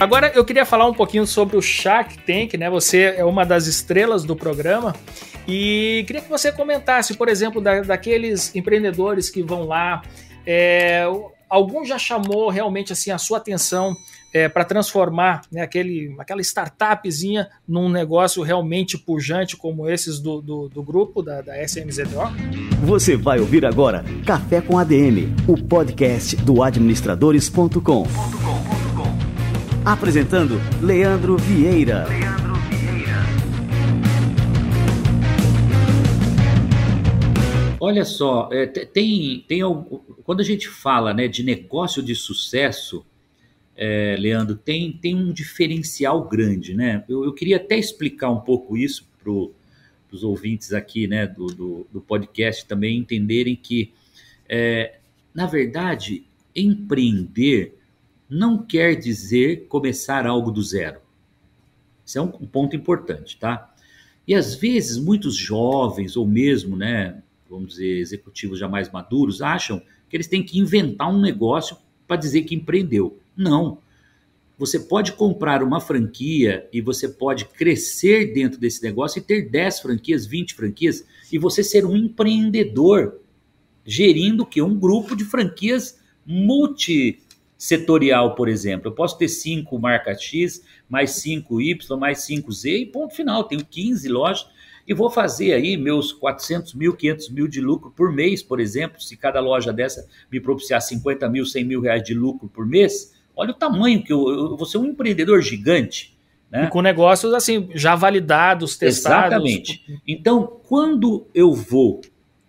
Agora eu queria falar um pouquinho sobre o Shark Tank, né? Você é uma das estrelas do programa e queria que você comentasse, por exemplo, da, daqueles empreendedores que vão lá. É, algum já chamou realmente assim a sua atenção é, para transformar né, aquele, aquela startupzinha num negócio realmente pujante como esses do, do, do grupo da, da SMZO? Você vai ouvir agora Café com ADM, o podcast do administradores.com. Apresentando Leandro Vieira. Leandro Vieira. Olha só, é, tem, tem quando a gente fala né, de negócio de sucesso, é, Leandro, tem, tem um diferencial grande, né? Eu, eu queria até explicar um pouco isso para os ouvintes aqui né, do, do, do, podcast também entenderem que, é, na verdade, empreender não quer dizer começar algo do zero. Isso é um, ponto importante, tá? E às vezes muitos jovens ou mesmo, né, vamos dizer, executivos já mais maduros acham que eles têm que inventar um negócio para dizer que empreendeu. Não. Você pode comprar uma franquia e você pode crescer dentro desse negócio e ter 10 franquias, 20 franquias e você ser um empreendedor gerindo que um grupo de franquias multi setorial, por exemplo. Eu posso ter cinco marca X, mais cinco Y, mais cinco Z e ponto final. Tenho 15 lojas e vou fazer aí meus 400 mil, 500 mil de lucro por mês, por exemplo. Se cada loja dessa me propiciar 50 mil, 100 mil reais de lucro por mês, olha o tamanho que eu, eu vou ser um empreendedor gigante. Né? E com negócios assim, já validados, testados. Exatamente. Então, quando eu vou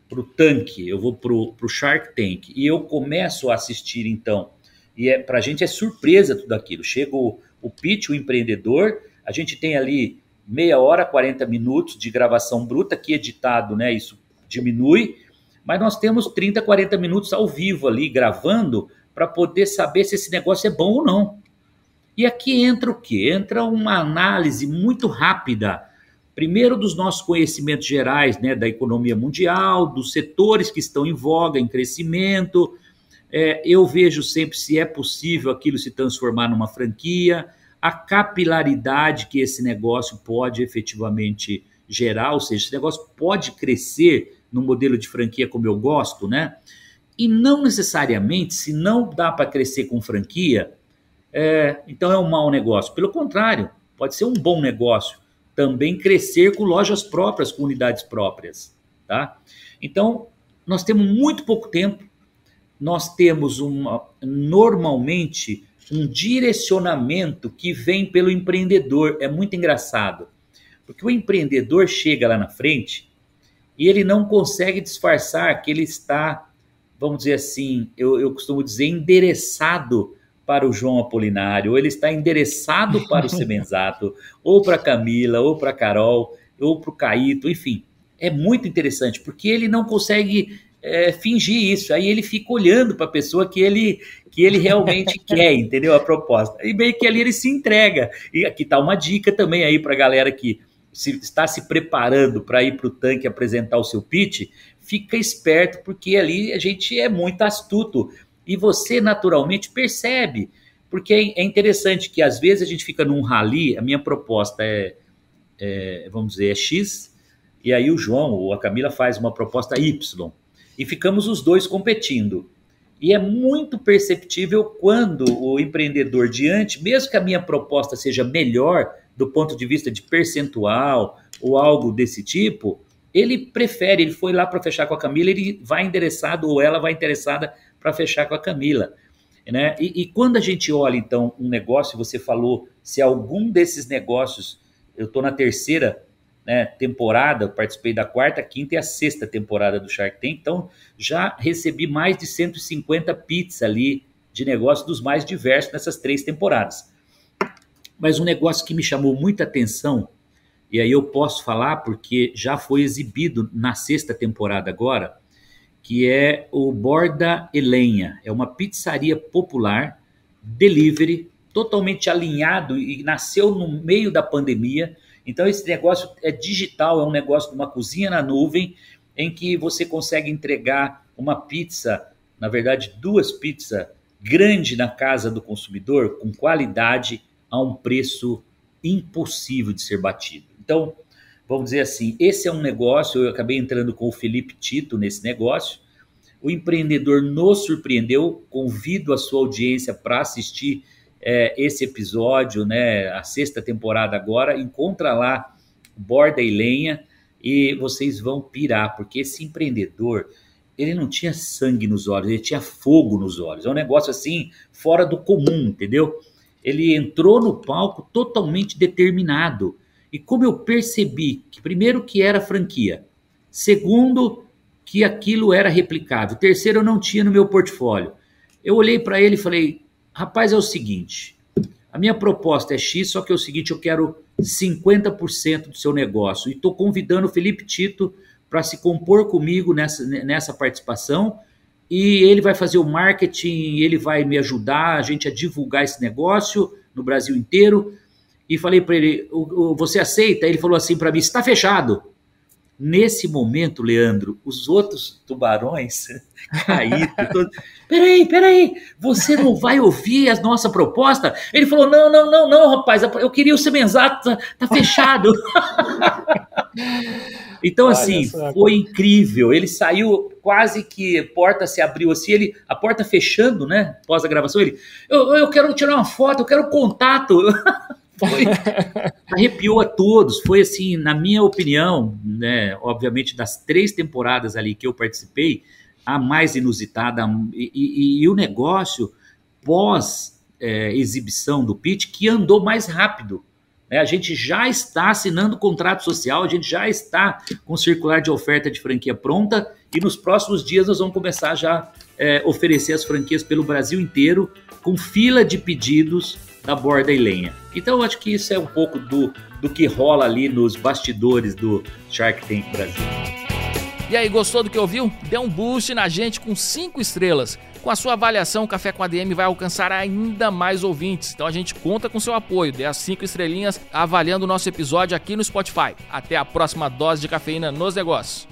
para o tanque, eu vou para o Shark Tank e eu começo a assistir, então, e é, para a gente é surpresa tudo aquilo. Chega o, o pitch, o empreendedor, a gente tem ali meia hora, 40 minutos de gravação bruta, que editado, né? Isso diminui, mas nós temos 30, 40 minutos ao vivo ali gravando para poder saber se esse negócio é bom ou não. E aqui entra o quê? Entra uma análise muito rápida, primeiro dos nossos conhecimentos gerais, né, da economia mundial, dos setores que estão em voga, em crescimento, é, eu vejo sempre se é possível aquilo se transformar numa franquia, a capilaridade que esse negócio pode efetivamente gerar, ou seja, esse negócio pode crescer no modelo de franquia como eu gosto, né? E não necessariamente, se não dá para crescer com franquia, é, então é um mau negócio. Pelo contrário, pode ser um bom negócio também crescer com lojas próprias, com unidades próprias, tá? Então, nós temos muito pouco tempo nós temos uma, normalmente um direcionamento que vem pelo empreendedor. É muito engraçado, porque o empreendedor chega lá na frente e ele não consegue disfarçar que ele está, vamos dizer assim, eu, eu costumo dizer, endereçado para o João Apolinário, ou ele está endereçado para o Semenzato, ou para a Camila, ou para a Carol, ou para o Caíto, enfim. É muito interessante, porque ele não consegue é, fingir isso. Aí ele fica olhando para a pessoa que ele, que ele realmente quer, entendeu? A proposta. E meio que ali ele se entrega. E aqui está uma dica também aí para a galera que se, está se preparando para ir para o tanque apresentar o seu pitch, fica esperto, porque ali a gente é muito astuto. E você naturalmente percebe. Porque é, é interessante que às vezes a gente fica num rally, a minha proposta é, é vamos dizer, é X, e aí o João ou a Camila faz uma proposta Y e ficamos os dois competindo. E é muito perceptível quando o empreendedor diante, mesmo que a minha proposta seja melhor do ponto de vista de percentual ou algo desse tipo, ele prefere, ele foi lá para fechar com a Camila, ele vai endereçado ou ela vai interessada para fechar com a Camila. Né? E, e, quando a gente olha, então, um negócio, você falou se algum desses negócios, eu estou na terceira né, temporada, participei da quarta, quinta e a sexta temporada do Shark Tank, então já recebi mais de 150 pits ali de negócio dos mais diversos nessas três temporadas. Mas um negócio que me chamou muita atenção, e aí eu posso falar porque já foi exibido na sexta temporada agora, que é o Borda Elenha. É uma pizzaria popular, delivery, totalmente alinhado e nasceu no meio da pandemia então, esse negócio é digital, é um negócio de uma cozinha na nuvem, em que você consegue entregar uma pizza, na verdade, duas pizzas grande na casa do consumidor, com qualidade, a um preço impossível de ser batido. Então, vamos dizer assim, esse é um negócio, eu acabei entrando com o Felipe Tito nesse negócio, o empreendedor nos surpreendeu, convido a sua audiência para assistir é, esse episódio, né, a sexta temporada agora, encontra lá Borda e Lenha e vocês vão pirar, porque esse empreendedor, ele não tinha sangue nos olhos, ele tinha fogo nos olhos. É um negócio assim, fora do comum, entendeu? Ele entrou no palco totalmente determinado. E como eu percebi que, primeiro, que era franquia, segundo, que aquilo era replicável, terceiro, eu não tinha no meu portfólio. Eu olhei para ele e falei: rapaz, é o seguinte, a minha proposta é X, só que é o seguinte, eu quero 50% do seu negócio. E estou convidando o Felipe Tito para se compor comigo nessa, nessa participação. E ele vai fazer o marketing, ele vai me ajudar a gente a divulgar esse negócio no Brasil inteiro. E falei para ele: você aceita? Ele falou assim para mim: está fechado. Nesse momento, Leandro, os outros tubarões caíram. Todos, peraí, peraí, você não vai ouvir a nossa proposta? Ele falou: não, não, não, não, rapaz, eu queria o Semenzato, tá, tá fechado. então, Olha assim, só. foi incrível. Ele saiu quase que a porta se abriu assim, ele, a porta fechando, né? Pós a gravação, ele, eu, eu quero tirar uma foto, eu quero contato. Foi, arrepiou a todos. Foi assim, na minha opinião, né, obviamente das três temporadas ali que eu participei, a mais inusitada e, e, e o negócio pós é, do pitch que andou mais rápido. Né? A gente já está assinando contrato social, a gente já está com circular de oferta de franquia pronta e nos próximos dias nós vamos começar já é, oferecer as franquias pelo Brasil inteiro com fila de pedidos da borda e lenha. Então acho que isso é um pouco do, do que rola ali nos bastidores do Shark Tank Brasil. E aí, gostou do que ouviu? Dê um boost na gente com 5 estrelas. Com a sua avaliação, o Café com ADM vai alcançar ainda mais ouvintes. Então a gente conta com seu apoio. Dê as 5 estrelinhas avaliando o nosso episódio aqui no Spotify. Até a próxima dose de cafeína nos negócios.